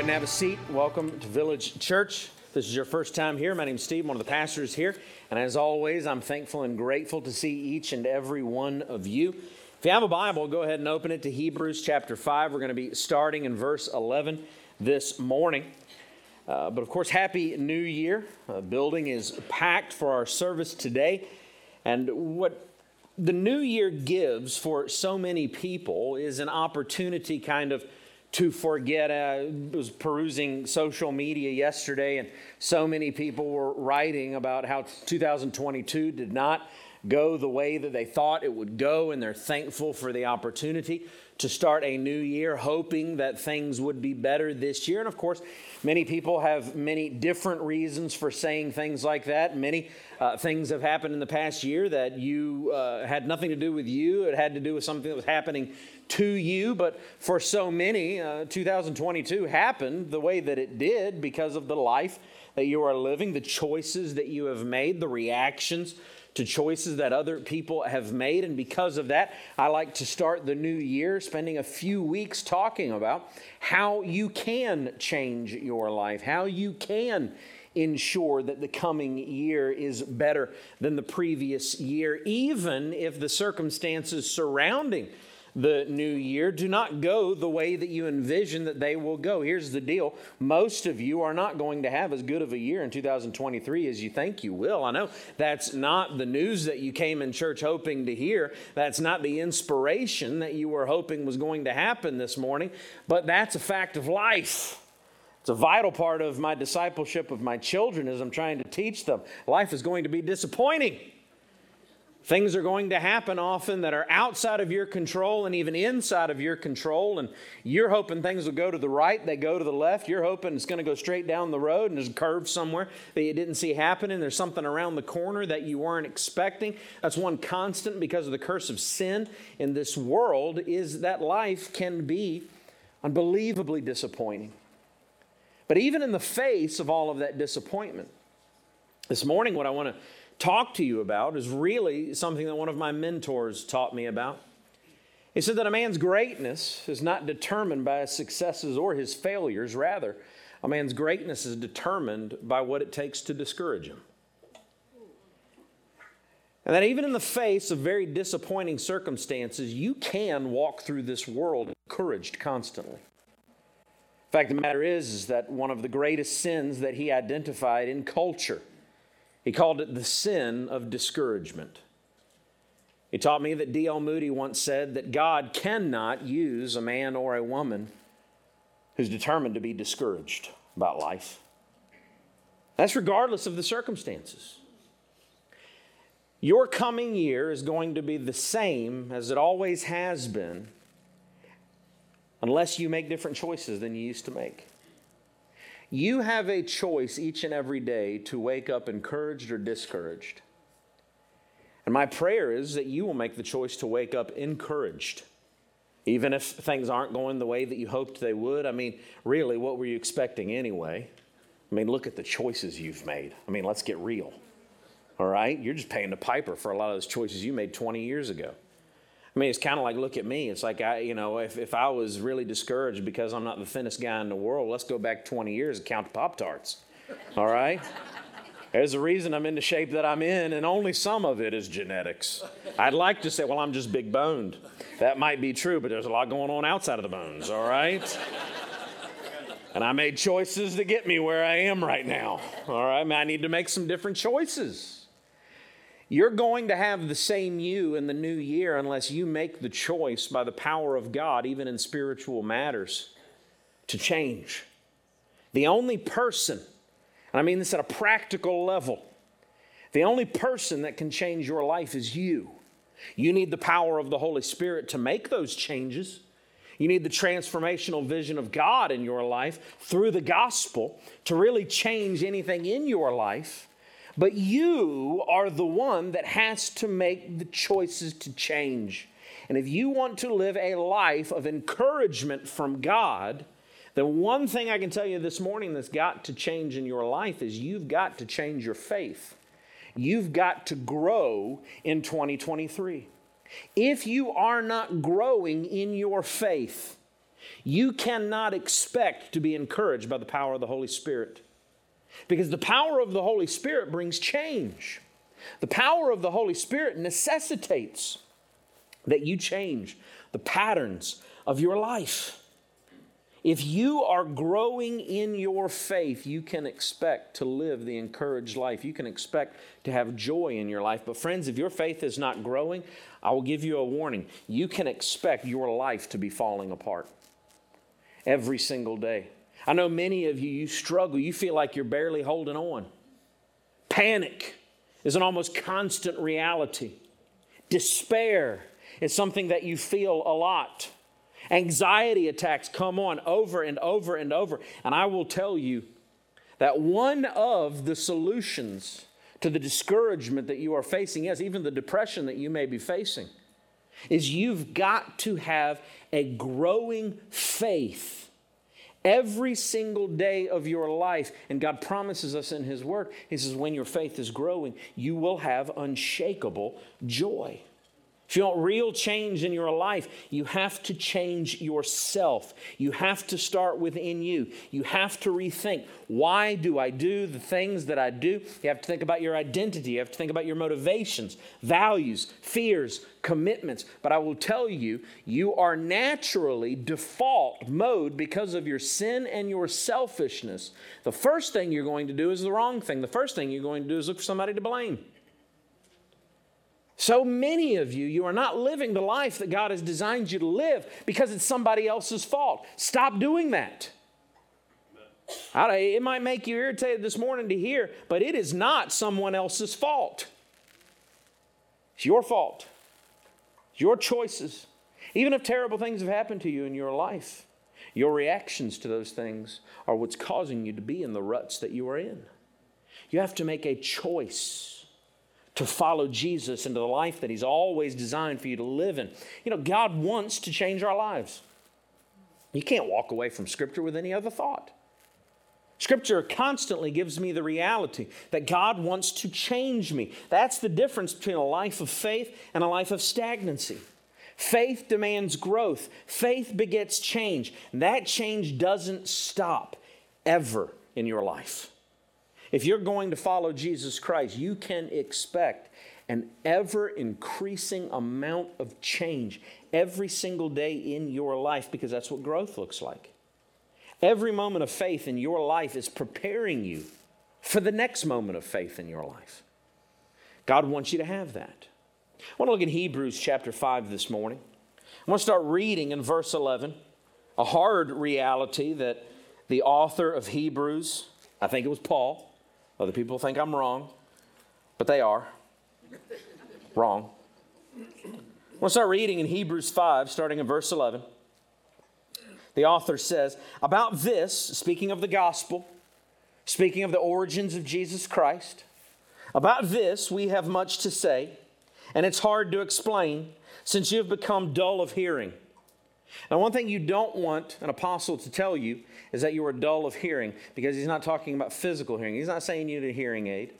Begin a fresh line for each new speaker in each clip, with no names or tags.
ahead and have a seat. Welcome to Village Church. This is your first time here. My name's Steve, one of the pastors here. And as always, I'm thankful and grateful to see each and every one of you. If you have a Bible, go ahead and open it to Hebrews chapter 5. We're going to be starting in verse 11 this morning. Uh, but of course, Happy New Year. The building is packed for our service today. And what the new year gives for so many people is an opportunity kind of to forget. I was perusing social media yesterday, and so many people were writing about how 2022 did not go the way that they thought it would go, and they're thankful for the opportunity to start a new year, hoping that things would be better this year. And of course, many people have many different reasons for saying things like that. Many uh, things have happened in the past year that you uh, had nothing to do with you, it had to do with something that was happening to you. But for so many, uh, 2022 happened the way that it did because of the life that you are living, the choices that you have made, the reactions to choices that other people have made. And because of that, I like to start the new year spending a few weeks talking about how you can change your life, how you can ensure that the coming year is better than the previous year, even if the circumstances surrounding the new year do not go the way that you envision that they will go. Here's the deal most of you are not going to have as good of a year in 2023 as you think you will. I know that's not the news that you came in church hoping to hear, that's not the inspiration that you were hoping was going to happen this morning, but that's a fact of life. It's a vital part of my discipleship of my children as I'm trying to teach them. Life is going to be disappointing. Things are going to happen often that are outside of your control and even inside of your control. And you're hoping things will go to the right, they go to the left. You're hoping it's going to go straight down the road and there's a curve somewhere that you didn't see happening. There's something around the corner that you weren't expecting. That's one constant because of the curse of sin in this world is that life can be unbelievably disappointing. But even in the face of all of that disappointment, this morning, what I want to talk to you about is really something that one of my mentors taught me about. He said that a man's greatness is not determined by his successes or his failures. Rather, a man's greatness is determined by what it takes to discourage him. And that even in the face of very disappointing circumstances, you can walk through this world encouraged constantly. In fact, the matter is, is that one of the greatest sins that he identified in culture he called it the sin of discouragement. He taught me that D.L. Moody once said that God cannot use a man or a woman who's determined to be discouraged about life. That's regardless of the circumstances. Your coming year is going to be the same as it always has been, unless you make different choices than you used to make. You have a choice each and every day to wake up encouraged or discouraged. And my prayer is that you will make the choice to wake up encouraged. Even if things aren't going the way that you hoped they would. I mean, really, what were you expecting anyway? I mean, look at the choices you've made. I mean, let's get real. All right? You're just paying the piper for a lot of those choices you made 20 years ago. I mean, it's kind of like, look at me. It's like, I, you know, if, if I was really discouraged because I'm not the thinnest guy in the world, let's go back 20 years and count the Pop Tarts. All right? There's a reason I'm in the shape that I'm in, and only some of it is genetics. I'd like to say, well, I'm just big boned. That might be true, but there's a lot going on outside of the bones, all right? And I made choices to get me where I am right now, all right? I, mean, I need to make some different choices. You're going to have the same you in the new year unless you make the choice by the power of God, even in spiritual matters, to change. The only person, and I mean this at a practical level, the only person that can change your life is you. You need the power of the Holy Spirit to make those changes. You need the transformational vision of God in your life through the gospel to really change anything in your life. But you are the one that has to make the choices to change. And if you want to live a life of encouragement from God, then one thing I can tell you this morning that's got to change in your life is you've got to change your faith. You've got to grow in 2023. If you are not growing in your faith, you cannot expect to be encouraged by the power of the Holy Spirit. Because the power of the Holy Spirit brings change. The power of the Holy Spirit necessitates that you change the patterns of your life. If you are growing in your faith, you can expect to live the encouraged life. You can expect to have joy in your life. But, friends, if your faith is not growing, I will give you a warning. You can expect your life to be falling apart every single day. I know many of you, you struggle. You feel like you're barely holding on. Panic is an almost constant reality. Despair is something that you feel a lot. Anxiety attacks come on over and over and over. And I will tell you that one of the solutions to the discouragement that you are facing, yes, even the depression that you may be facing, is you've got to have a growing faith every single day of your life. And God promises us in His Word, He says, when your faith is growing, you will have unshakable joy. If you want real change in your life, you have to change yourself. You have to start within you. You have to rethink why do I do the things that I do? You have to think about your identity. You have to think about your motivations, values, fears, commitments. But I will tell you, you are naturally default mode because of your sin and your selfishness. The first thing you're going to do is the wrong thing. The first thing you're going to do is look for somebody to blame. So many of you, you are not living the life that God has designed you to live because it's somebody else's fault. Stop doing that. it might make you irritated this morning to hear, but it is not someone else's fault. It's your fault. It's your choices. Even if terrible things have happened to you in your life, your reactions to those things are what's causing you to be in the ruts that you are in. You have to make a choice to follow Jesus into the life that He's always designed for you to live in. You know, God wants to change our lives. You can't walk away from Scripture with any other thought. Scripture constantly gives me the reality that God wants to change me. That's the difference between a life of faith and a life of stagnancy. Faith demands growth, faith begets change. That change doesn't stop ever in your life. If you're going to follow Jesus Christ, you can expect an ever increasing amount of change every single day in your life because that's what growth looks like. Every moment of faith in your life is preparing you for the next moment of faith in your life. God wants you to have that. I want to look at Hebrews chapter 5 this morning. I want to start reading in verse 11, a hard reality that the author of Hebrews, I think it was Paul, other people think I'm wrong, but they are. wrong. We'll start reading in Hebrews 5, starting in verse 11. The author says, About this, speaking of the gospel, speaking of the origins of Jesus Christ, about this we have much to say, and it's hard to explain since you have become dull of hearing. Now, one thing you don't want an apostle to tell you is that you are dull of hearing because he's not talking about physical hearing. He's not saying you need a hearing aid.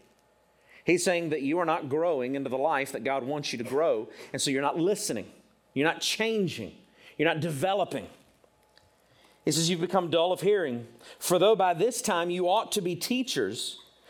He's saying that you are not growing into the life that God wants you to grow, and so you're not listening, you're not changing, you're not developing. He says, You've become dull of hearing. For though by this time you ought to be teachers,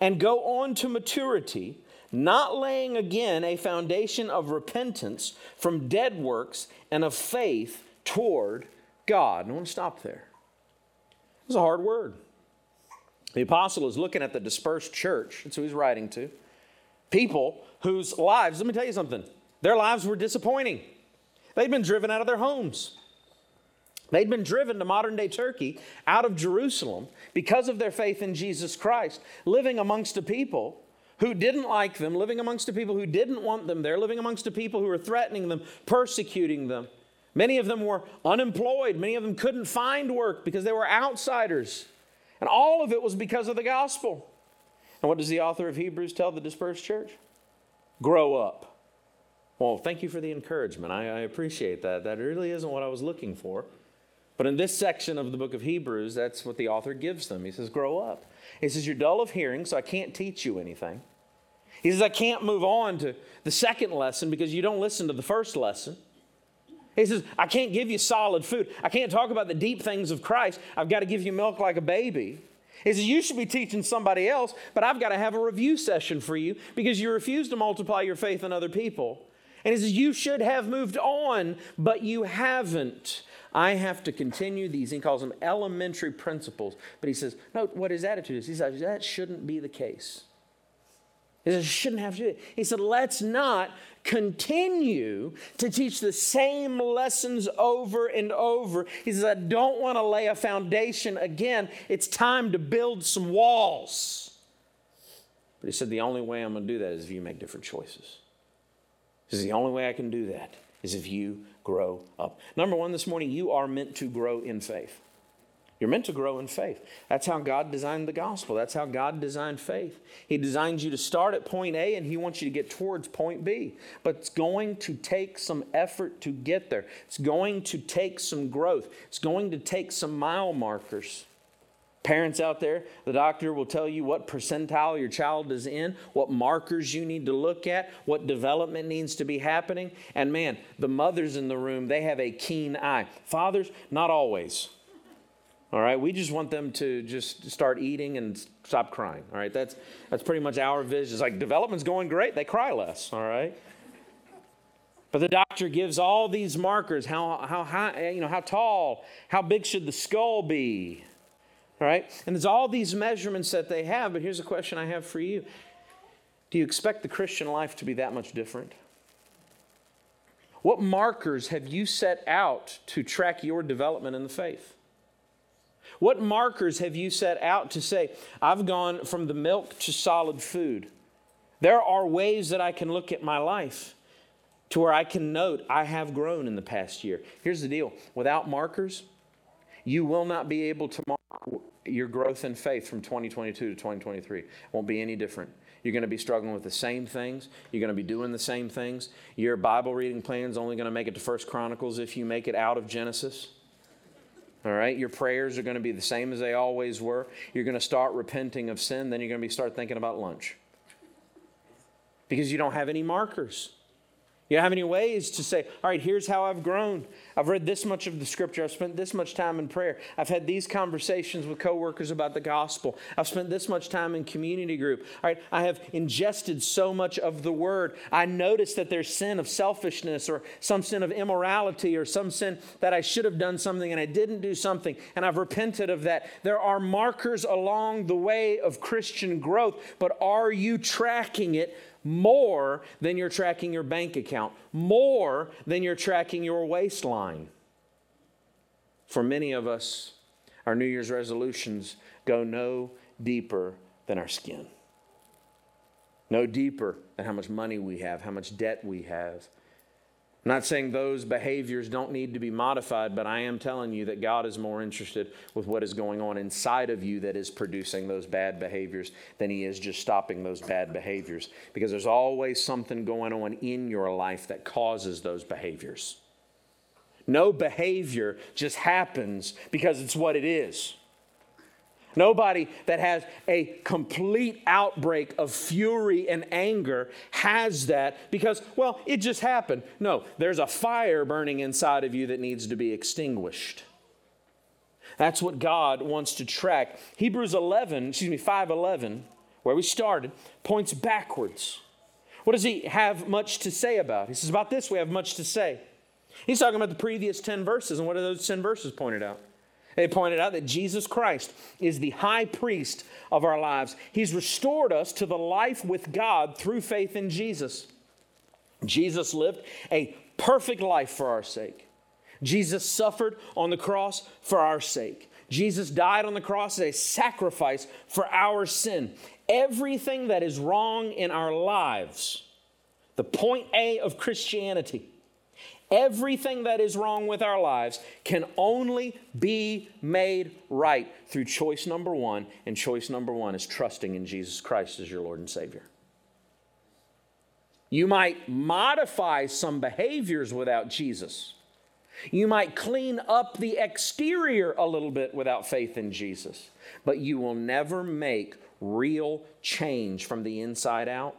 and go on to maturity, not laying again a foundation of repentance from dead works and of faith toward God. And I want to stop there. It's a hard word. The apostle is looking at the dispersed church. That's who he's writing to. People whose lives, let me tell you something, their lives were disappointing. They'd been driven out of their homes. They'd been driven to modern day Turkey out of Jerusalem because of their faith in Jesus Christ, living amongst a people who didn't like them, living amongst a people who didn't want them there, living amongst a people who were threatening them, persecuting them. Many of them were unemployed. Many of them couldn't find work because they were outsiders. And all of it was because of the gospel. And what does the author of Hebrews tell the dispersed church? Grow up. Well, thank you for the encouragement. I, I, appreciate that. That really isn't what I was looking for. But in this section of the book of Hebrews, that's what the author gives them. He says, Grow up. He says, You're dull of hearing, so I can't teach you anything. He says, I can't move on to the second lesson because you don't listen to the first lesson. He says, I can't give you solid food. I can't talk about the deep things of Christ. I've got to give you milk like a baby. He says, You should be teaching somebody else, but I've got to have a review session for you because you refuse to multiply your faith in other people. And he says, You should have moved on, but you haven't. I have to continue these. He calls them elementary principles. But he says, No, what his attitude is, he says, That shouldn't be the case. He says, shouldn't have to do it. He said, let's not continue to teach the same lessons over and over. He says, I don't want to lay a foundation again. It's time to build some walls. But he said, the only way I'm going to do that is if you make different choices. He says, the only way I can do that is if you grow up. Number one, this morning, you are meant to grow in faith. You're meant to grow in faith. That's how God designed the gospel. That's how God designed faith. He designed you to start at point A and He wants you to get towards point B. But it's going to take some effort to get there. It's going to take some growth. It's going to take some mile markers. Parents out there, the doctor will tell you what percentile your child is in, what markers you need to look at, what development needs to be happening. And man, the mothers in the room, they have a keen eye. Fathers, not always. All right, we just want them to just start eating and stop crying. All right, that's that's pretty much our vision. It's like development's going great, they cry less. All right. But the doctor gives all these markers how, how high, you know, how tall, how big should the skull be? Right? And there's all these measurements that they have, but here's a question I have for you. Do you expect the Christian life to be that much different? What markers have you set out to track your development in the faith? What markers have you set out to say, I've gone from the milk to solid food? There are ways that I can look at my life to where I can note I have grown in the past year. Here's the deal without markers, you will not be able to mark your growth in faith from 2022 to 2023. Won't be any different. You're going to be struggling with the same things. You're going to be doing the same things. Your Bible reading plan is only going to make it to First Chronicles if you make it out of Genesis. All right, your prayers are going to be the same as they always were. You're going to start repenting of sin, then you're going to be start thinking about lunch. Because you don't have any markers. You don't have any ways to say, all right, here's how I've grown. I've read this much of the scripture. I've spent this much time in prayer. I've had these conversations with coworkers about the gospel. I've spent this much time in community group. All right, I have ingested so much of the word. I notice that there's sin of selfishness or some sin of immorality or some sin that I should have done something and I didn't do something and I've repented of that. There are markers along the way of Christian growth, but are you tracking it more than you're tracking your bank account, more than you're tracking your waistline. For many of us, our New Year's resolutions go no deeper than our skin, no deeper than how much money we have, how much debt we have, I'm not saying those behaviors don't need to be modified, but I am telling you that God is more interested with what is going on inside of you that is producing those bad behaviors than He is just stopping those bad behaviors. Because there's always something going on in your life that causes those behaviors. No behavior just happens because it's what it is. Nobody that has a complete outbreak of fury and anger has that because, well, it just happened. No, there's a fire burning inside of you that needs to be extinguished. That's what God wants to track. Hebrews 11, excuse me, 511, where we started, points backwards. What does he have much to say about? He says, About this we have much to say. He's talking about the previous 10 verses, and what are those 10 verses pointed out? They pointed out that Jesus Christ is the high priest of our lives. He's restored us to the life with God through faith in Jesus. Jesus lived a perfect life for our sake. Jesus suffered on the cross for our sake. Jesus died on the cross as a sacrifice for our sin. Everything that is wrong in our lives, the point A of Christianity, Everything that is wrong with our lives can only be made right through choice number one, and choice number one is trusting in Jesus Christ as your Lord and Savior. You might modify some behaviors without Jesus. You might clean up the exterior a little bit without faith in Jesus, but you will never make real change from the inside out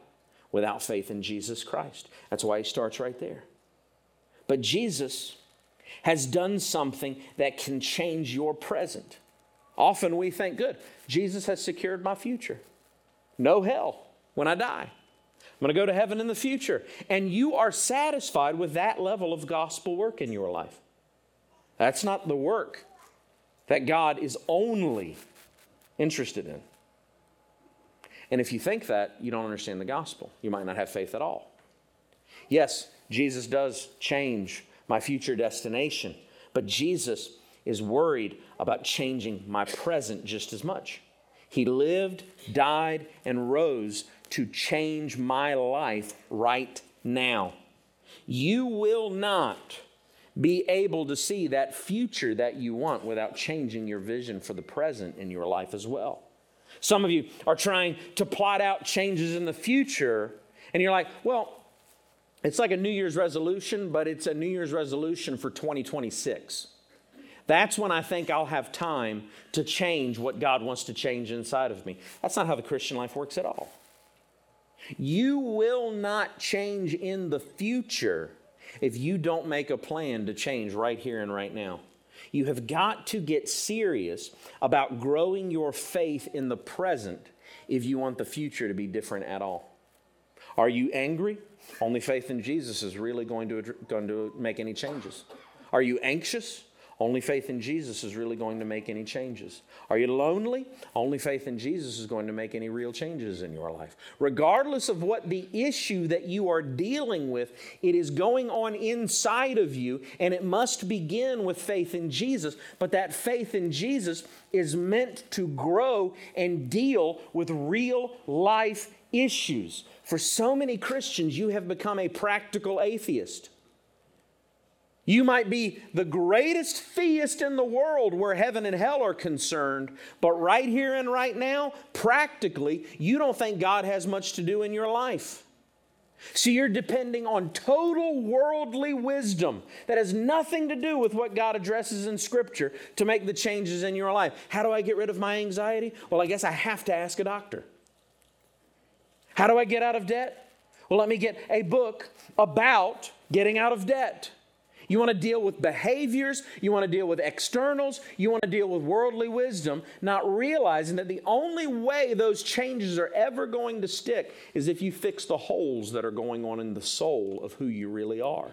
without faith in Jesus Christ. That's why he starts right there. But Jesus has done something that can change your present. Often we think, good, Jesus has secured my future. No hell when I die. I'm going to go to heaven in the future. And you are satisfied with that level of gospel work in your life. That's not the work that God is only interested in. And if you think that, you don't understand the gospel. You might not have faith at all. Yes, Jesus does change my future destination, but Jesus is worried about changing my present just as much. He lived, died, and rose to change my life right now. You will not be able to see that future that you want without changing your vision for the present in your life as well. Some of you are trying to plot out changes in the future, and you're like, well, it's like a New Year's resolution, but it's a New Year's resolution for 2026. That's when I think I'll have time to change what God wants to change inside of me. That's not how the Christian life works at all. You will not change in the future if you don't make a plan to change right here and right now. You have got to get serious about growing your faith in the present if you want the future to be different at all. Are you angry? Only faith in Jesus is really going to, going to make any changes. Are you anxious? Only faith in Jesus is really going to make any changes. Are you lonely? Only faith in Jesus is going to make any real changes in your life. Regardless of what the issue that you are dealing with, it is going on inside of you, and it must begin with faith in Jesus. But that faith in Jesus is meant to grow and deal with real life issues. For so many Christians, you have become a practical atheist. You might be the greatest theist in the world where heaven and hell are concerned, but right here and right now, practically, you don't think God has much to do in your life. So you're depending on total worldly wisdom that has nothing to do with what God addresses in Scripture to make the changes in your life. How do I get rid of my anxiety? Well, I guess I have to ask a doctor. How do I get out of debt? Well, let me get a book about getting out of debt. You want to deal with behaviors, you want to deal with externals, you want to deal with worldly wisdom, not realizing that the only way those changes are ever going to stick is if you fix the holes that are going on in the soul of who you really are.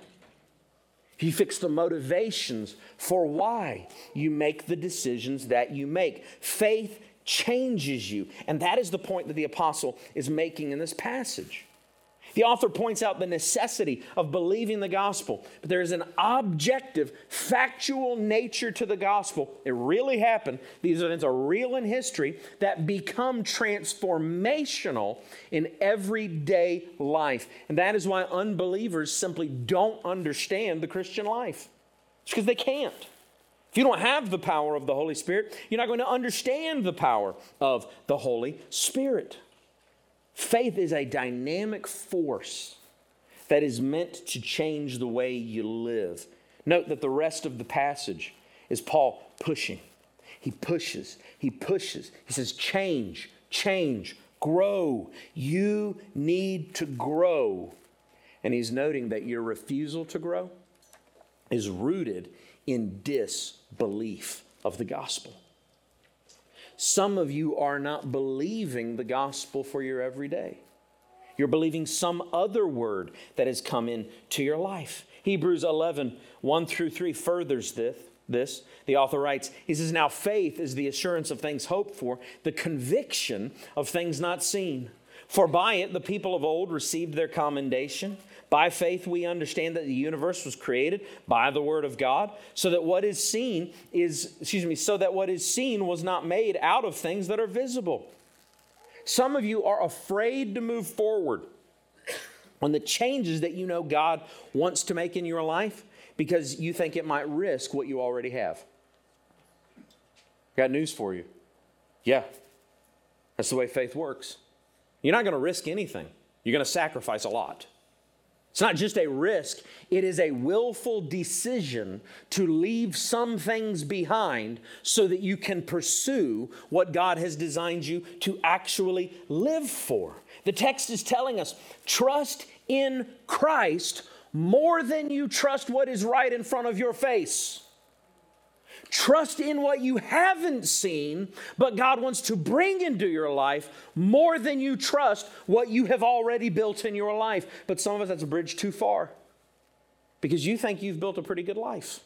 If you fix the motivations for why you make the decisions that you make. Faith changes you. And that is the point that the apostle is making in this passage. The author points out the necessity of believing the gospel, but there is an objective, factual nature to the gospel. It really happened. These events are real in history that become transformational in everyday life. And that is why unbelievers simply don't understand the Christian life. It's because they can't. If you don't have the power of the Holy Spirit, you're not going to understand the power of the Holy Spirit. Faith is a dynamic force that is meant to change the way you live. Note that the rest of the passage is Paul pushing. He pushes, he pushes. He says, change, change, grow. You need to grow. And he's noting that your refusal to grow is rooted in disbelief of the gospel. Some of you are not believing the gospel for your everyday. You're believing some other word that has come into your life. Hebrews 11, 1 through 3 furthers this. This, the author writes, he says, Now faith is the assurance of things hoped for, the conviction of things not seen. For by it the people of old received their commendation. By faith, we understand that the universe was created by the word of God, so that what is seen is, excuse me, so that what is seen was not made out of things that are visible. Some of you are afraid to move forward on the changes that you know God wants to make in your life because you think it might risk what you already have. Got news for you. Yeah, that's the way faith works. You're not going to risk anything, you're going to sacrifice a lot. It's not just a risk, it is a willful decision to leave some things behind so that you can pursue what God has designed you to actually live for. The text is telling us trust in Christ more than you trust what is right in front of your face. Trust in what you haven't seen, but God wants to bring into your life more than you trust what you have already built in your life. But some of us, that's a bridge too far because you think you've built a pretty good life.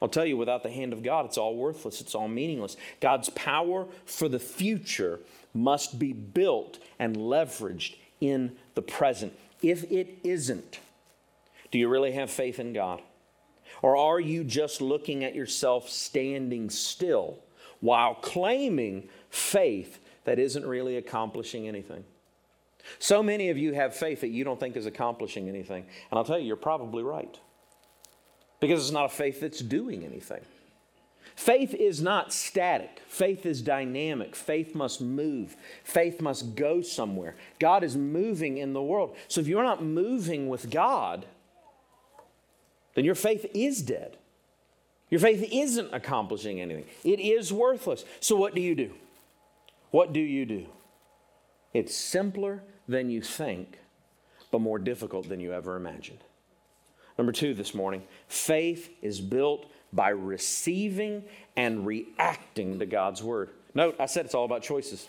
I'll tell you, without the hand of God, it's all worthless, it's all meaningless. God's power for the future must be built and leveraged in the present. If it isn't, do you really have faith in God? Or are you just looking at yourself standing still while claiming faith that isn't really accomplishing anything? So many of you have faith that you don't think is accomplishing anything. And I'll tell you, you're probably right. Because it's not a faith that's doing anything. Faith is not static. Faith is dynamic. Faith must move. Faith must go somewhere. God is moving in the world. So if you're not moving with God, then your faith is dead. Your faith isn't accomplishing anything, it is worthless. So, what do you do? What do you do? It's simpler than you think, but more difficult than you ever imagined. Number two this morning faith is built by receiving and reacting to God's word. Note, I said it's all about choices.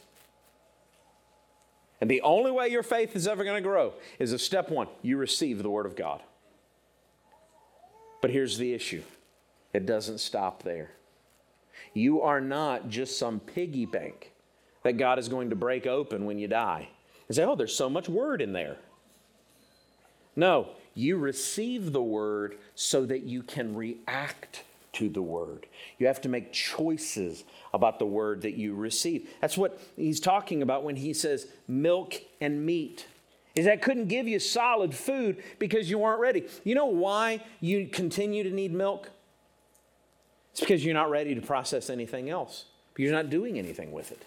And the only way your faith is ever going to grow is if step one, you receive the word of God. But here's the issue it doesn't stop there. You are not just some piggy bank that God is going to break open when you die and say, oh, there's so much word in there. No, you receive the word so that you can react to the word. You have to make choices about the word that you receive. That's what he's talking about when he says milk and meat is that couldn't give you solid food because you weren't ready. You know why you continue to need milk? It's because you're not ready to process anything else. You're not doing anything with it.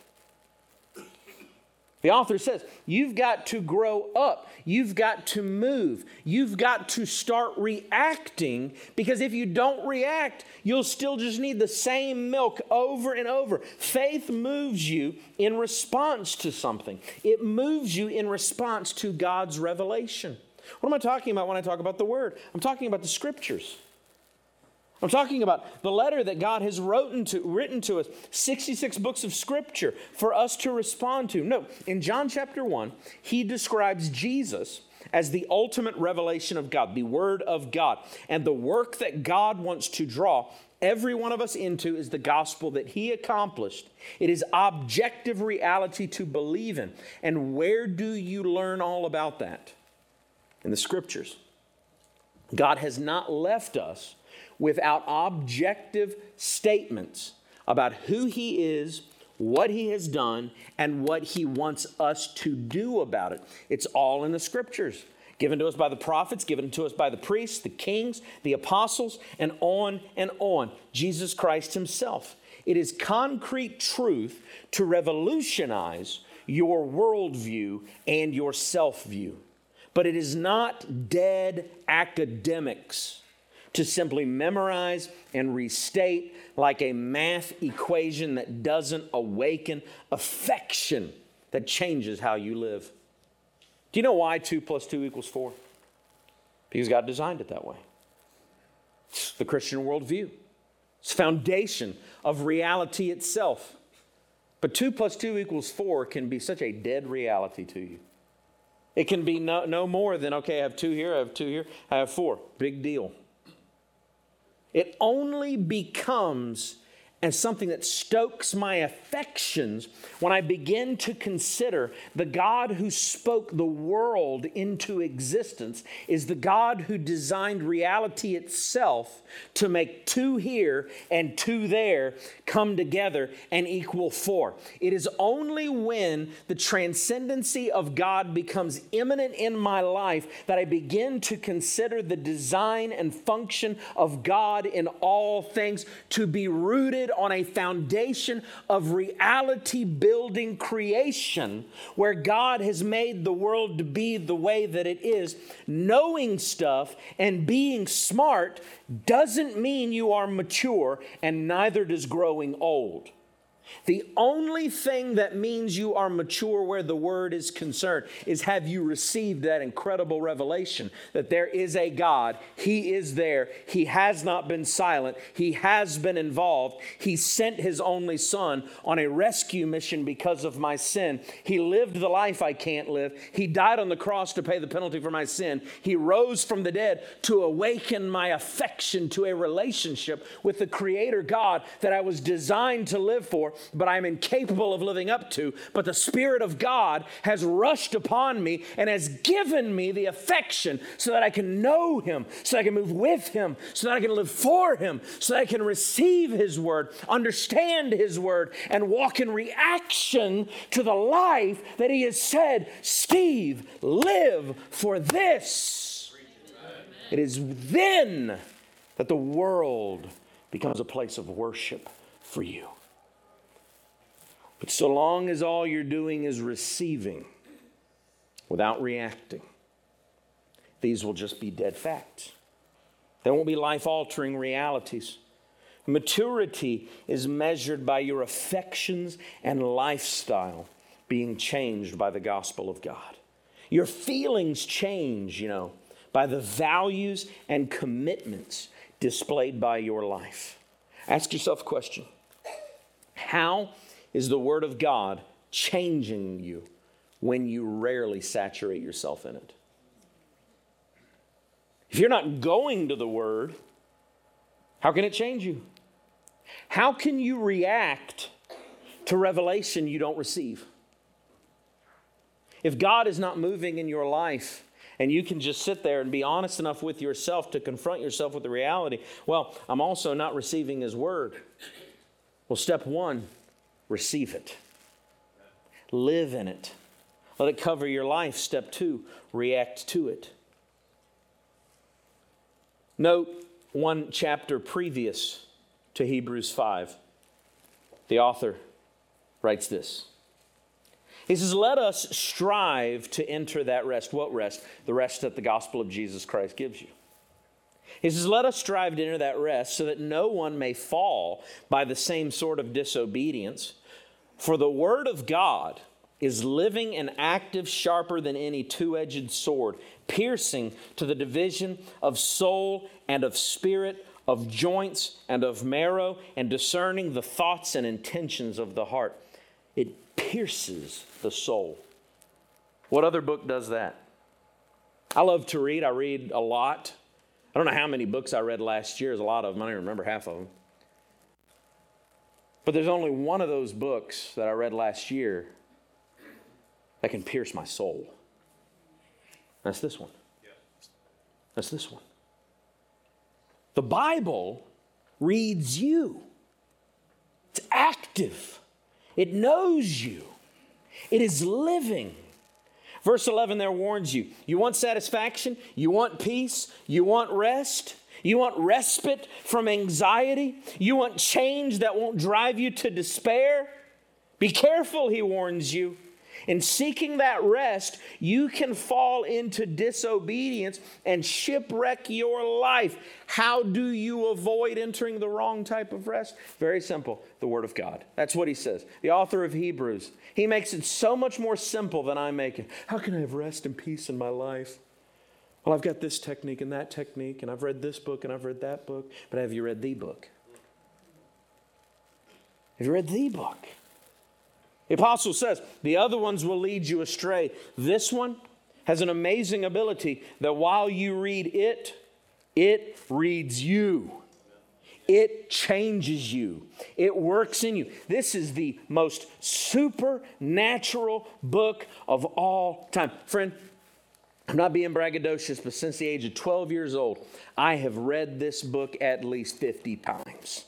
The author says, You've got to grow up. You've got to move. You've got to start reacting because if you don't react, you'll still just need the same milk over and over. Faith moves you in response to something, it moves you in response to God's revelation. What am I talking about when I talk about the Word? I'm talking about the Scriptures. I'm talking about the letter that God has written to, written to us, 66 books of scripture for us to respond to. No, in John chapter 1, he describes Jesus as the ultimate revelation of God, the Word of God. And the work that God wants to draw every one of us into is the gospel that he accomplished. It is objective reality to believe in. And where do you learn all about that? In the scriptures. God has not left us without objective statements about who He is, what He has done, and what He wants us to do about it. It's all in the scriptures. Given to us by the prophets, given to us by the priests, the kings, the apostles, and on and on. Jesus Christ Himself. It is concrete truth to revolutionize your worldview and your self view. But it is not dead academics to simply memorize and restate like a math equation that doesn't awaken affection that changes how you live. Do you know why 2 plus 2 equals 4? Because God designed it that way. It's the Christian worldview, it's foundation of reality itself. But 2 plus 2 equals 4 can be such a dead reality to you. It can be no, no more than, okay, I have two here, I have two here, I have four. Big deal. It only becomes and something that stokes my affections when I begin to consider the God who spoke the world into existence is the God who designed reality itself to make two here and two there come together and equal four. It is only when the transcendency of God becomes imminent in my life that I begin to consider the design and function of God in all things to be rooted on a foundation of reality building creation where God has made the world to be the way that it is. Knowing stuff and being smart doesn't mean you are mature, and neither does growing old. The only thing that means you are mature where the word is concerned is have you received that incredible revelation that there is a God, He is there, He has not been silent, He has been involved. He sent His only Son on a rescue mission because of my sin. He lived the life I can't live, He died on the cross to pay the penalty for my sin. He rose from the dead to awaken my affection to a relationship with the Creator God that I was designed to live for but I'm incapable of living up to. But the Spirit of God has rushed upon me and has given me the affection so that I can know Him, so I can move with Him, so that I can live for Him, so that I can receive His Word, understand His Word, and walk in reaction to the life that He has said, Steve, live for this. It is then that the world becomes a place of worship for you. But so long as all you're doing is receiving without reacting, these will just be dead facts. They won't be life altering realities. Maturity is measured by your affections and lifestyle being changed by the gospel of God. Your feelings change, you know, by the values and commitments displayed by your life. Ask yourself a question How is the Word of God changing you when you rarely saturate yourself in it? If you're not going to the Word, how can it change you? How can you react to revelation you don't receive? If God is not moving in your life, and you can just sit there and be honest enough with yourself to confront yourself with the reality, well, I'm also not receiving His word. Well, step one, receive it, live in it. Let it cover your life. Step two, react to it. Note one chapter previous to Hebrews 5. The author writes this. He says, Let us strive to enter that rest. What rest? The rest that the gospel of Jesus Christ gives you. He says, Let us strive to enter that rest so that no one may fall by the same sort of disobedience. For the word of God is living and active, sharper than any two edged sword, piercing to the division of soul and of spirit, of joints and of marrow, and discerning the thoughts and intentions of the heart. It pierces the soul. What other book does that? I love to read. I read a lot. I don't know how many books I read last year. There's a lot of them. I don't even remember half of them. But there's only one of those books that I read last year that can pierce my soul. That's this one. That's this one. The Bible reads you, it's active, it knows you, it is living. Verse 11 there warns you you want satisfaction, you want peace, you want rest. You want respite from anxiety? You want change that won't drive you to despair? Be careful, he warns you. In seeking that rest, you can fall into disobedience and shipwreck your life. How do you avoid entering the wrong type of rest? Very simple the Word of God. That's what he says. The author of Hebrews, he makes it so much more simple than I make it. How can I have rest and peace in my life? Well, I've got this technique and that technique, and I've read this book and I've read that book, but have you read the book? Have you read the book? The apostle says, the other ones will lead you astray. This one has an amazing ability that while you read it, it reads you. It changes you, it works in you. This is the most supernatural book of all time. Friend, I'm not being braggadocious, but since the age of 12 years old, I have read this book at least 50 times.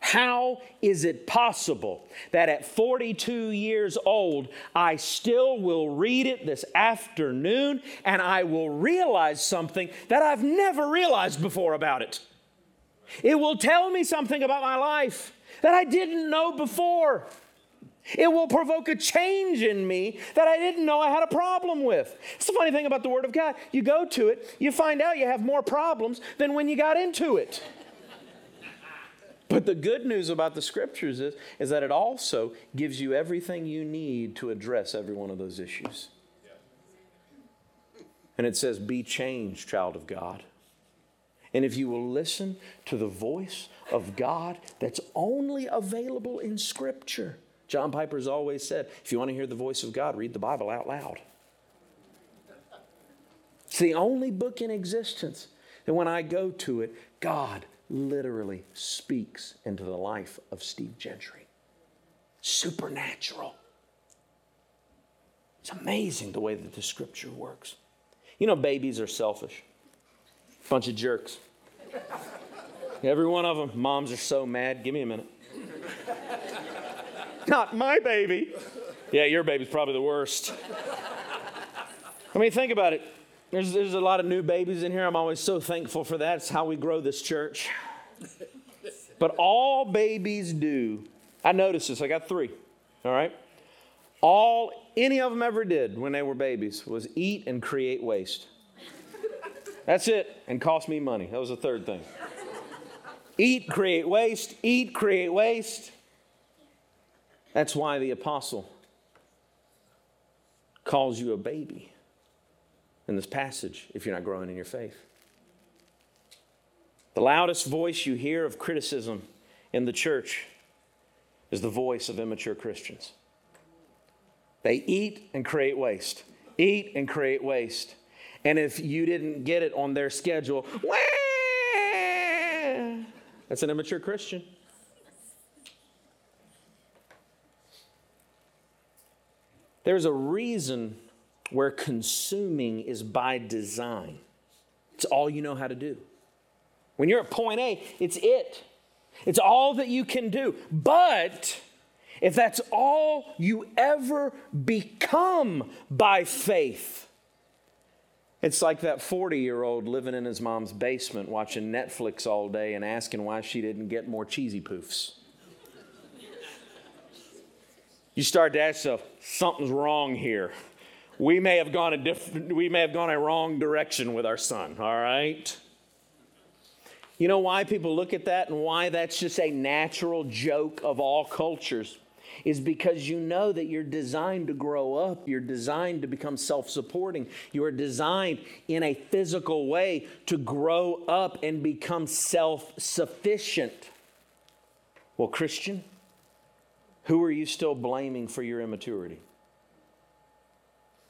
How is it possible that at 42 years old, I still will read it this afternoon and I will realize something that I've never realized before about it? It will tell me something about my life that I didn't know before. It will provoke a change in me that I didn't know I had a problem with. It's the funny thing about the Word of God. You go to it, you find out you have more problems than when you got into it. But the good news about the scriptures is, is that it also gives you everything you need to address every one of those issues. And it says, Be changed, child of God. And if you will listen to the voice of God that's only available in Scripture, John Piper's always said, if you want to hear the voice of God, read the Bible out loud. It's the only book in existence that when I go to it, God literally speaks into the life of Steve Gentry. Supernatural. It's amazing the way that the scripture works. You know, babies are selfish, bunch of jerks. Every one of them. Moms are so mad. Give me a minute. Not my baby. Yeah, your baby's probably the worst. I mean, think about it. There's, there's a lot of new babies in here. I'm always so thankful for that. It's how we grow this church. But all babies do, I noticed this, I got three, all right? All any of them ever did when they were babies was eat and create waste. That's it, and cost me money. That was the third thing. Eat, create waste, eat, create waste. That's why the apostle calls you a baby in this passage if you're not growing in your faith. The loudest voice you hear of criticism in the church is the voice of immature Christians. They eat and create waste, eat and create waste. And if you didn't get it on their schedule, wah, that's an immature Christian. There's a reason where consuming is by design. It's all you know how to do. When you're at point A, it's it. It's all that you can do. But if that's all you ever become by faith, it's like that 40 year old living in his mom's basement watching Netflix all day and asking why she didn't get more cheesy poofs. You start to ask yourself, something's wrong here. We may have gone a different, we may have gone a wrong direction with our son, all right? You know why people look at that and why that's just a natural joke of all cultures? Is because you know that you're designed to grow up. You're designed to become self supporting. You are designed in a physical way to grow up and become self sufficient. Well, Christian, who are you still blaming for your immaturity?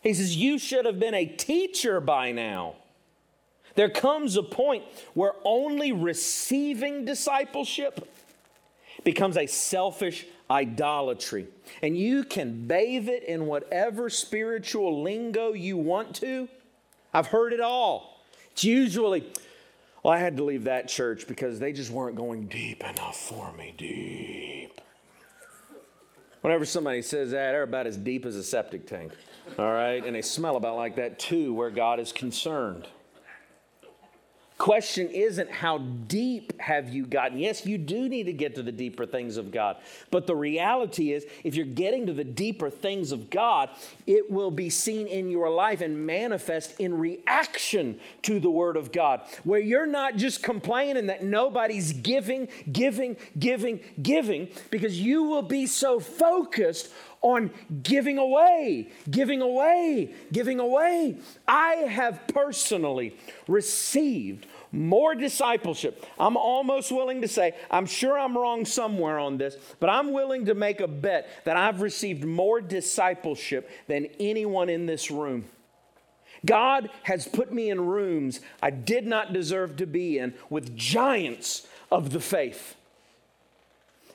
He says, You should have been a teacher by now. There comes a point where only receiving discipleship becomes a selfish idolatry. And you can bathe it in whatever spiritual lingo you want to. I've heard it all. It's usually, well, I had to leave that church because they just weren't going deep enough for me. Deep. Whenever somebody says that, they're about as deep as a septic tank. All right? And they smell about like that too, where God is concerned question isn't how deep have you gotten. Yes, you do need to get to the deeper things of God. But the reality is, if you're getting to the deeper things of God, it will be seen in your life and manifest in reaction to the Word of God, where you're not just complaining that nobody's giving, giving, giving, giving, because you will be so focused on giving away, giving away, giving away. I have personally received more discipleship. I'm almost willing to say, I'm sure I'm wrong somewhere on this, but I'm willing to make a bet that I've received more discipleship than anyone in this room. God has put me in rooms I did not deserve to be in with giants of the faith.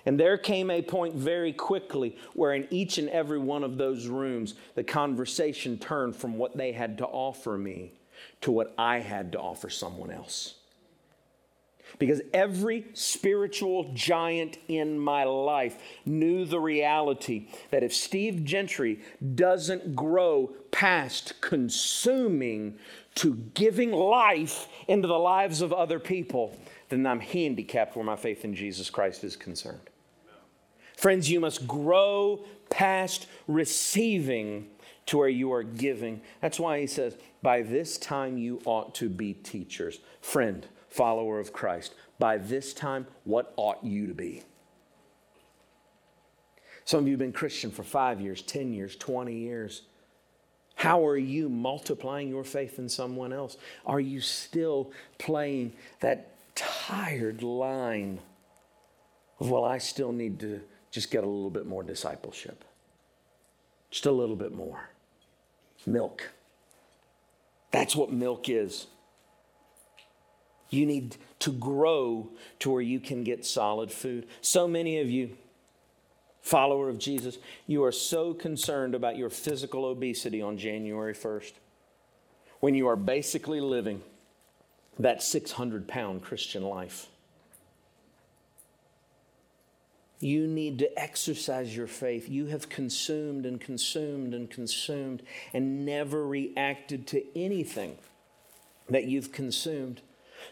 And there came a point very quickly where, in each and every one of those rooms, the conversation turned from what they had to offer me to what I had to offer someone else. Because every spiritual giant in my life knew the reality that if Steve Gentry doesn't grow past consuming to giving life into the lives of other people, then I'm handicapped where my faith in Jesus Christ is concerned. Friends, you must grow past receiving to where you are giving. That's why he says, by this time you ought to be teachers. Friend, follower of Christ, by this time, what ought you to be? Some of you have been Christian for five years, 10 years, 20 years. How are you multiplying your faith in someone else? Are you still playing that tired line of, well, I still need to just get a little bit more discipleship? Just a little bit more. Milk. That's what milk is. You need to grow to where you can get solid food. So many of you, follower of Jesus, you are so concerned about your physical obesity on January 1st when you are basically living that 600 pound Christian life. You need to exercise your faith. You have consumed and consumed and consumed and never reacted to anything that you've consumed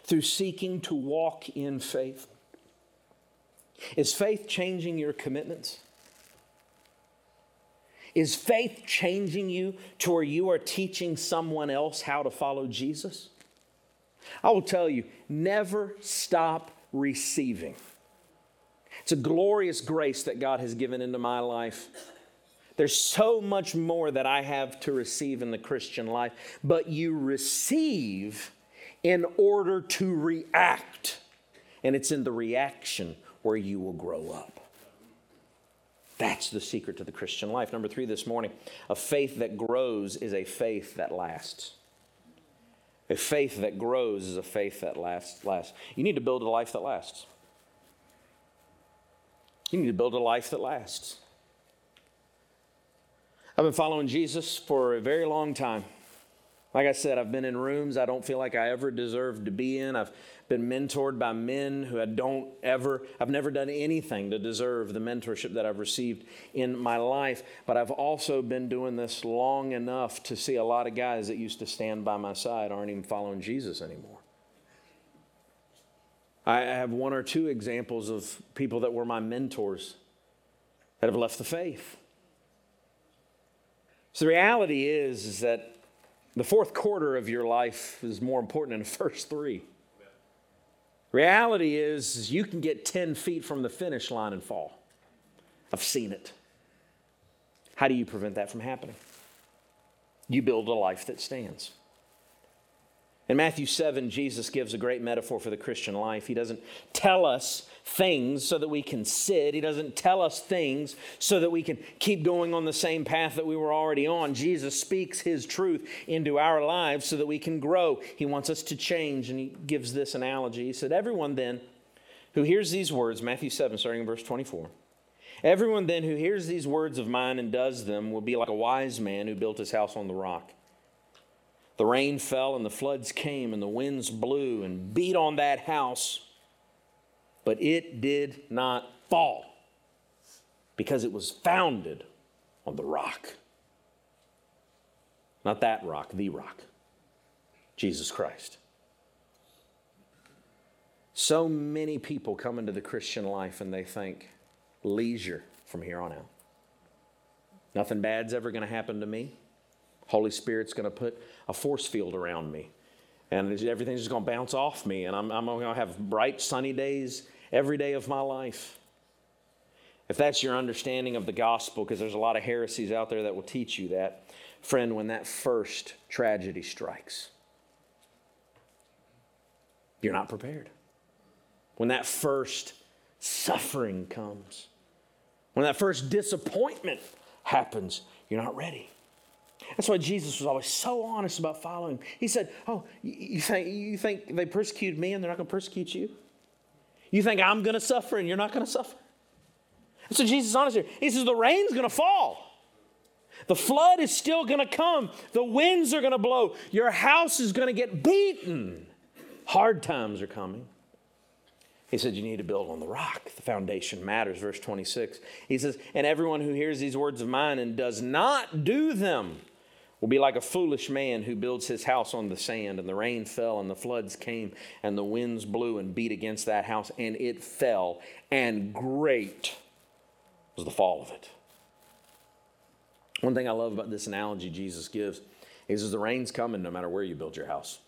through seeking to walk in faith. Is faith changing your commitments? Is faith changing you to where you are teaching someone else how to follow Jesus? I will tell you, never stop receiving. It's a glorious grace that God has given into my life. There's so much more that I have to receive in the Christian life, but you receive in order to react. And it's in the reaction where you will grow up. That's the secret to the Christian life. Number three this morning a faith that grows is a faith that lasts. A faith that grows is a faith that lasts. lasts. You need to build a life that lasts. You need to build a life that lasts. I've been following Jesus for a very long time. Like I said, I've been in rooms I don't feel like I ever deserved to be in. I've been mentored by men who I don't ever, I've never done anything to deserve the mentorship that I've received in my life. But I've also been doing this long enough to see a lot of guys that used to stand by my side aren't even following Jesus anymore. I have one or two examples of people that were my mentors that have left the faith. So the reality is, is that the fourth quarter of your life is more important than the first three. Reality is, you can get 10 feet from the finish line and fall. I've seen it. How do you prevent that from happening? You build a life that stands. In Matthew 7, Jesus gives a great metaphor for the Christian life. He doesn't tell us things so that we can sit, He doesn't tell us things so that we can keep going on the same path that we were already on. Jesus speaks His truth into our lives so that we can grow. He wants us to change, and He gives this analogy. He said, Everyone then who hears these words, Matthew 7, starting in verse 24, everyone then who hears these words of mine and does them will be like a wise man who built his house on the rock. The rain fell and the floods came and the winds blew and beat on that house, but it did not fall because it was founded on the rock. Not that rock, the rock, Jesus Christ. So many people come into the Christian life and they think leisure from here on out. Nothing bad's ever going to happen to me. Holy Spirit's going to put a force field around me. And everything's just going to bounce off me. And I'm, I'm going to have bright, sunny days every day of my life. If that's your understanding of the gospel, because there's a lot of heresies out there that will teach you that, friend, when that first tragedy strikes, you're not prepared. When that first suffering comes, when that first disappointment happens, you're not ready. That's why Jesus was always so honest about following. He said, Oh, you think, you think they persecuted me and they're not going to persecute you? You think I'm going to suffer and you're not going to suffer? So Jesus is honest here. He says, The rain's going to fall. The flood is still going to come. The winds are going to blow. Your house is going to get beaten. Hard times are coming. He said, You need to build on the rock. The foundation matters. Verse 26. He says, And everyone who hears these words of mine and does not do them will be like a foolish man who builds his house on the sand. And the rain fell, and the floods came, and the winds blew and beat against that house, and it fell. And great was the fall of it. One thing I love about this analogy Jesus gives is the rain's coming no matter where you build your house.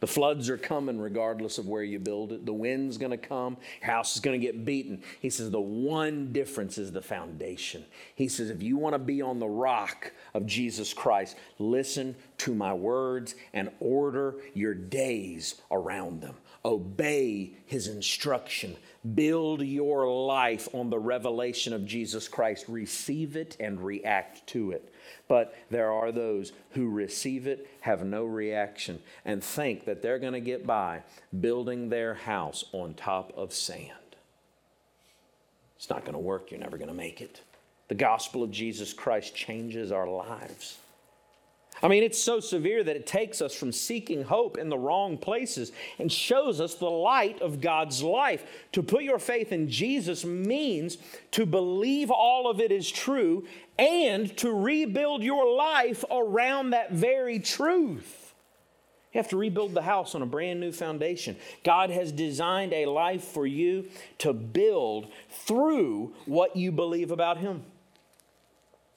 The floods are coming regardless of where you build it. The wind's going to come. Your house is going to get beaten. He says the one difference is the foundation. He says if you want to be on the rock of Jesus Christ, listen to my words and order your days around them. Obey his instruction. Build your life on the revelation of Jesus Christ. Receive it and react to it. But there are those who receive it, have no reaction, and think that they're going to get by building their house on top of sand. It's not going to work. You're never going to make it. The gospel of Jesus Christ changes our lives. I mean, it's so severe that it takes us from seeking hope in the wrong places and shows us the light of God's life. To put your faith in Jesus means to believe all of it is true and to rebuild your life around that very truth. You have to rebuild the house on a brand new foundation. God has designed a life for you to build through what you believe about Him.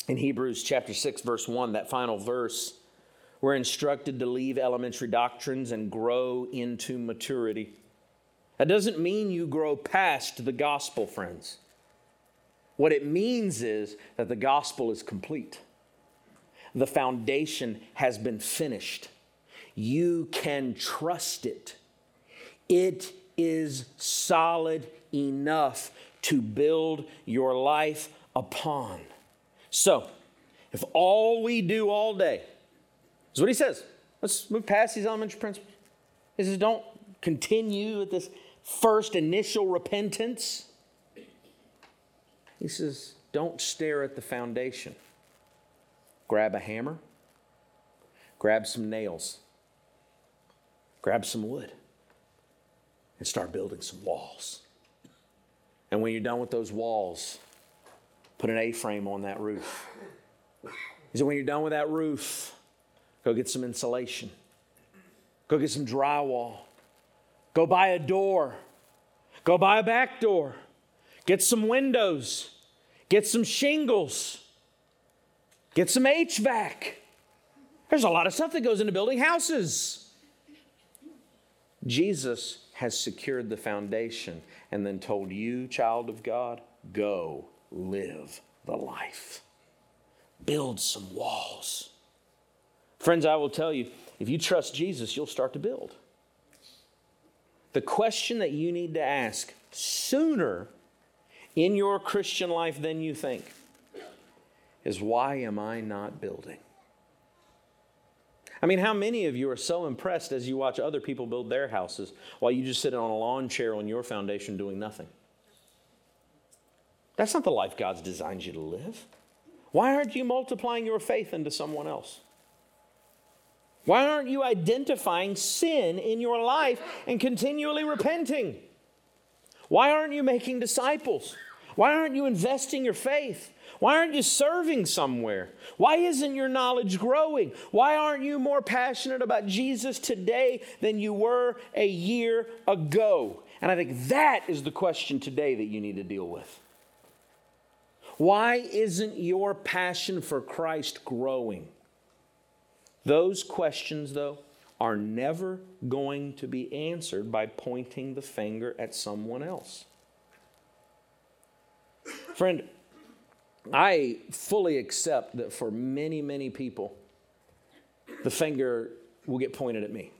In Hebrews chapter 6, verse 1, that final verse, we're instructed to leave elementary doctrines and grow into maturity. That doesn't mean you grow past the gospel, friends. What it means is that the gospel is complete. The foundation has been finished. You can trust it. It is solid enough to build your life upon. So, if all we do all day is what he says, let's move past these elementary principles. He says, don't continue with this first initial repentance. He says, don't stare at the foundation. Grab a hammer, grab some nails, grab some wood, and start building some walls. And when you're done with those walls, put an A frame on that roof. He said, when you're done with that roof, go get some insulation, go get some drywall, go buy a door, go buy a back door, get some windows Get some shingles. Get some HVAC. There's a lot of stuff that goes into building houses. Jesus has secured the foundation and then told you, child of God, go live the life. Build some walls. Friends, I will tell you, if you trust Jesus, you'll start to build. The question that you need to ask sooner in your Christian life than you think is why am I not building? I mean, how many of you are so impressed as you watch other people build their houses while you just sit on a lawn chair on your foundation doing nothing? That's not the life God's designed you to live. Why aren't you multiplying your faith into someone else? Why aren't you identifying sin in your life and continually repenting? Why aren't you making disciples? Why aren't you investing your faith? Why aren't you serving somewhere? Why isn't your knowledge growing? Why aren't you more passionate about Jesus today than you were a year ago? And I think that is the question today that you need to deal with. Why isn't your passion for Christ growing? Those questions, though, are never going to be answered by pointing the finger at someone else. Friend, I fully accept that for many, many people, the finger will get pointed at me.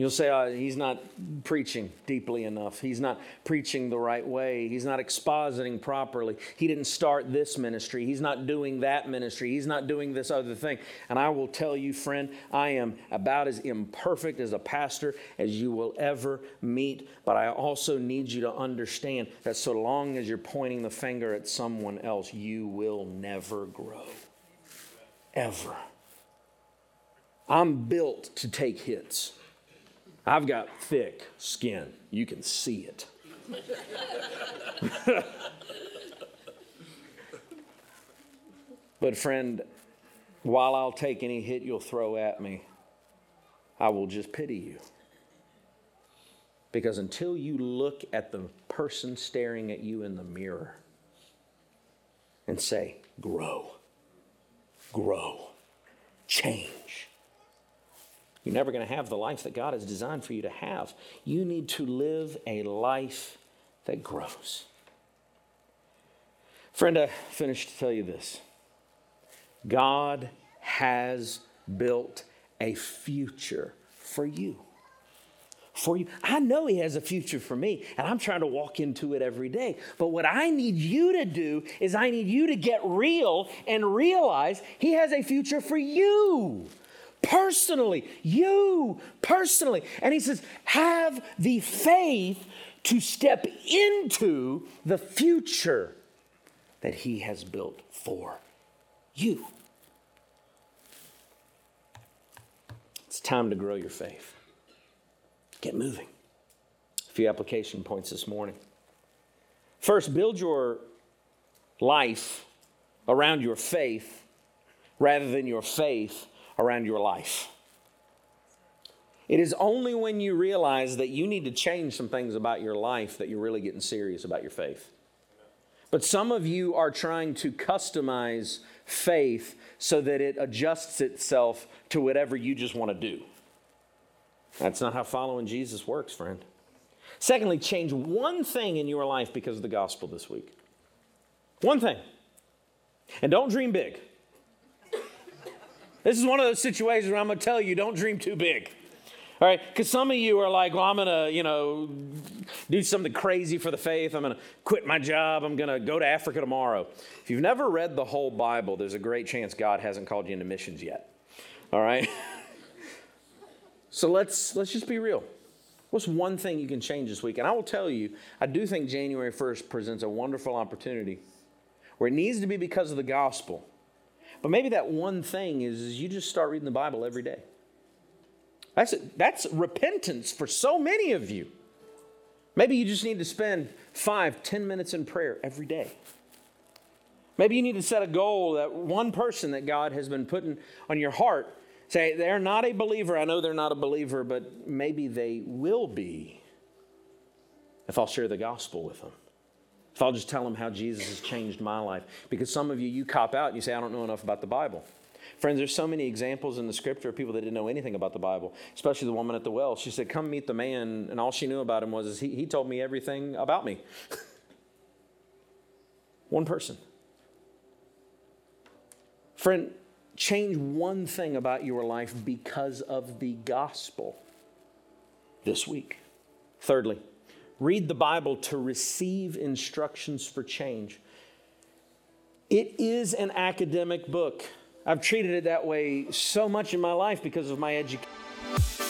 You'll say, oh, he's not preaching deeply enough. He's not preaching the right way. He's not expositing properly. He didn't start this ministry. He's not doing that ministry. He's not doing this other thing. And I will tell you, friend, I am about as imperfect as a pastor as you will ever meet. But I also need you to understand that so long as you're pointing the finger at someone else, you will never grow. Ever. I'm built to take hits. I've got thick skin. You can see it. but, friend, while I'll take any hit you'll throw at me, I will just pity you. Because until you look at the person staring at you in the mirror and say, grow, grow, change, you're never going to have the life that God has designed for you to have. You need to live a life that grows. Friend, I finished to tell you this God has built a future for you. For you. I know He has a future for me, and I'm trying to walk into it every day. But what I need you to do is, I need you to get real and realize He has a future for you personally, you personally. And he says, have the faith to step into the future that he has built for you. It's time to grow your faith. Get moving. A few application points this morning. First, build your life around your faith rather than your faith around your life. It is only when you realize that you need to change some things about your life that you're really getting serious about your faith. But some of you are trying to customize faith so that it adjusts itself to whatever you just want to do. That's not how following Jesus works, friend. Secondly, change one thing in your life because of the gospel this week. One thing. And don't dream big. This is one of those situations where I'm going to tell you don't dream too big. All right, because some of you are like, well, I'm going to, you know, do something crazy for the faith. I'm going to quit my job. I'm going to go to Africa tomorrow. If you've never read the whole Bible, there's a great chance God hasn't called you into missions yet. All right? so let's let's just be real. What's one thing you can change this week? And I will tell you, I do think January 1st presents a wonderful opportunity where it needs to be because of the gospel but maybe that one thing is, is you just start reading the Bible every day. That's, that's repentance for so many of you. Maybe you just need to spend five, ten minutes in prayer every day. Maybe you need to set a goal that one person that God has been putting on your heart, say, they're not a believer. I know they're not a believer, but maybe they will be if I'll share the gospel with them. If I'll just tell them how Jesus has changed my life. Because some of you, you cop out and you say, I don't know enough about the Bible. Friends, there's so many examples in the scripture of people that didn't know anything about the Bible, especially the woman at the well. She said, Come meet the man, and all she knew about him was he, he told me everything about me. one person. Friend, change one thing about your life because of the gospel this week. Thirdly, read the Bible to receive instructions for change. It is an academic book. I've treated it that way so much in my life because of my education.